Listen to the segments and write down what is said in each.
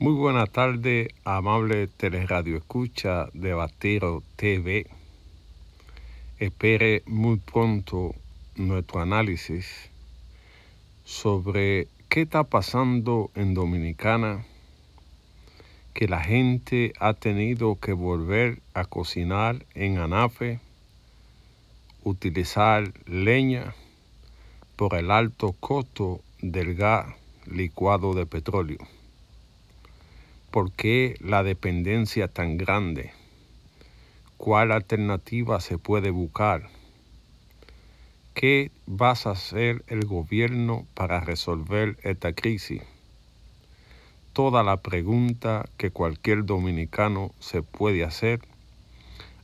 Muy buena tarde, amable teleradio escucha de Batero TV. Espere muy pronto nuestro análisis sobre qué está pasando en Dominicana, que la gente ha tenido que volver a cocinar en anafe, utilizar leña por el alto costo del gas licuado de petróleo. ¿Por qué la dependencia tan grande? ¿Cuál alternativa se puede buscar? ¿Qué vas a hacer el gobierno para resolver esta crisis? Toda la pregunta que cualquier dominicano se puede hacer,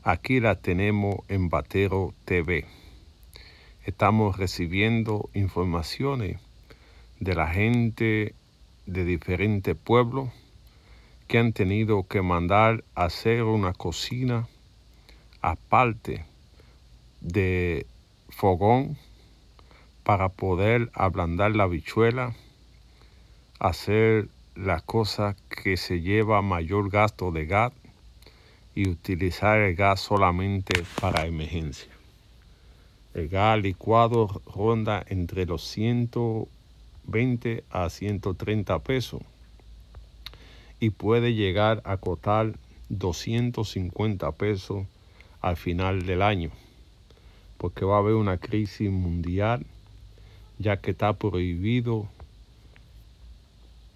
aquí la tenemos en Batero TV. Estamos recibiendo informaciones de la gente de diferentes pueblos que han tenido que mandar a hacer una cocina aparte de fogón para poder ablandar la bichuela, hacer la cosa que se lleva mayor gasto de gas y utilizar el gas solamente para emergencia. El gas licuado ronda entre los 120 a 130 pesos y puede llegar a costar 250 pesos al final del año, porque va a haber una crisis mundial, ya que está prohibido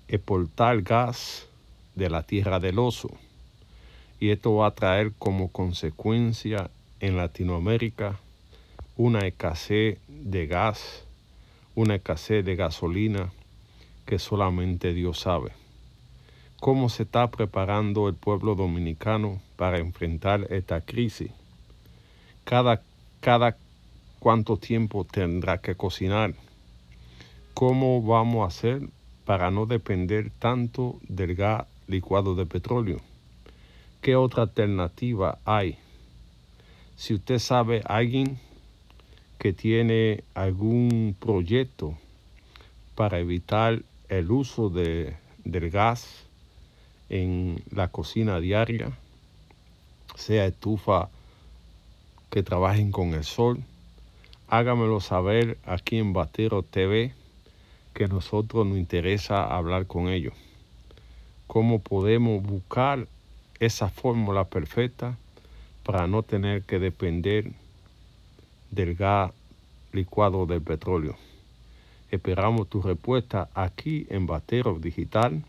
exportar gas de la tierra del oso. Y esto va a traer como consecuencia en Latinoamérica una escasez de gas, una escasez de gasolina que solamente Dios sabe cómo se está preparando el pueblo dominicano para enfrentar esta crisis. Cada, cada cuánto tiempo tendrá que cocinar. ¿Cómo vamos a hacer para no depender tanto del gas licuado de petróleo? ¿Qué otra alternativa hay? Si usted sabe alguien que tiene algún proyecto para evitar el uso de, del gas en la cocina diaria, sea estufa que trabajen con el sol. Hágamelo saber aquí en Batero TV que nosotros nos interesa hablar con ellos. Cómo podemos buscar esa fórmula perfecta para no tener que depender del gas licuado del petróleo. Esperamos tu respuesta aquí en Batero Digital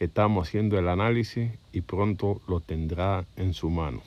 Estamos haciendo el análisis y pronto lo tendrá en su mano.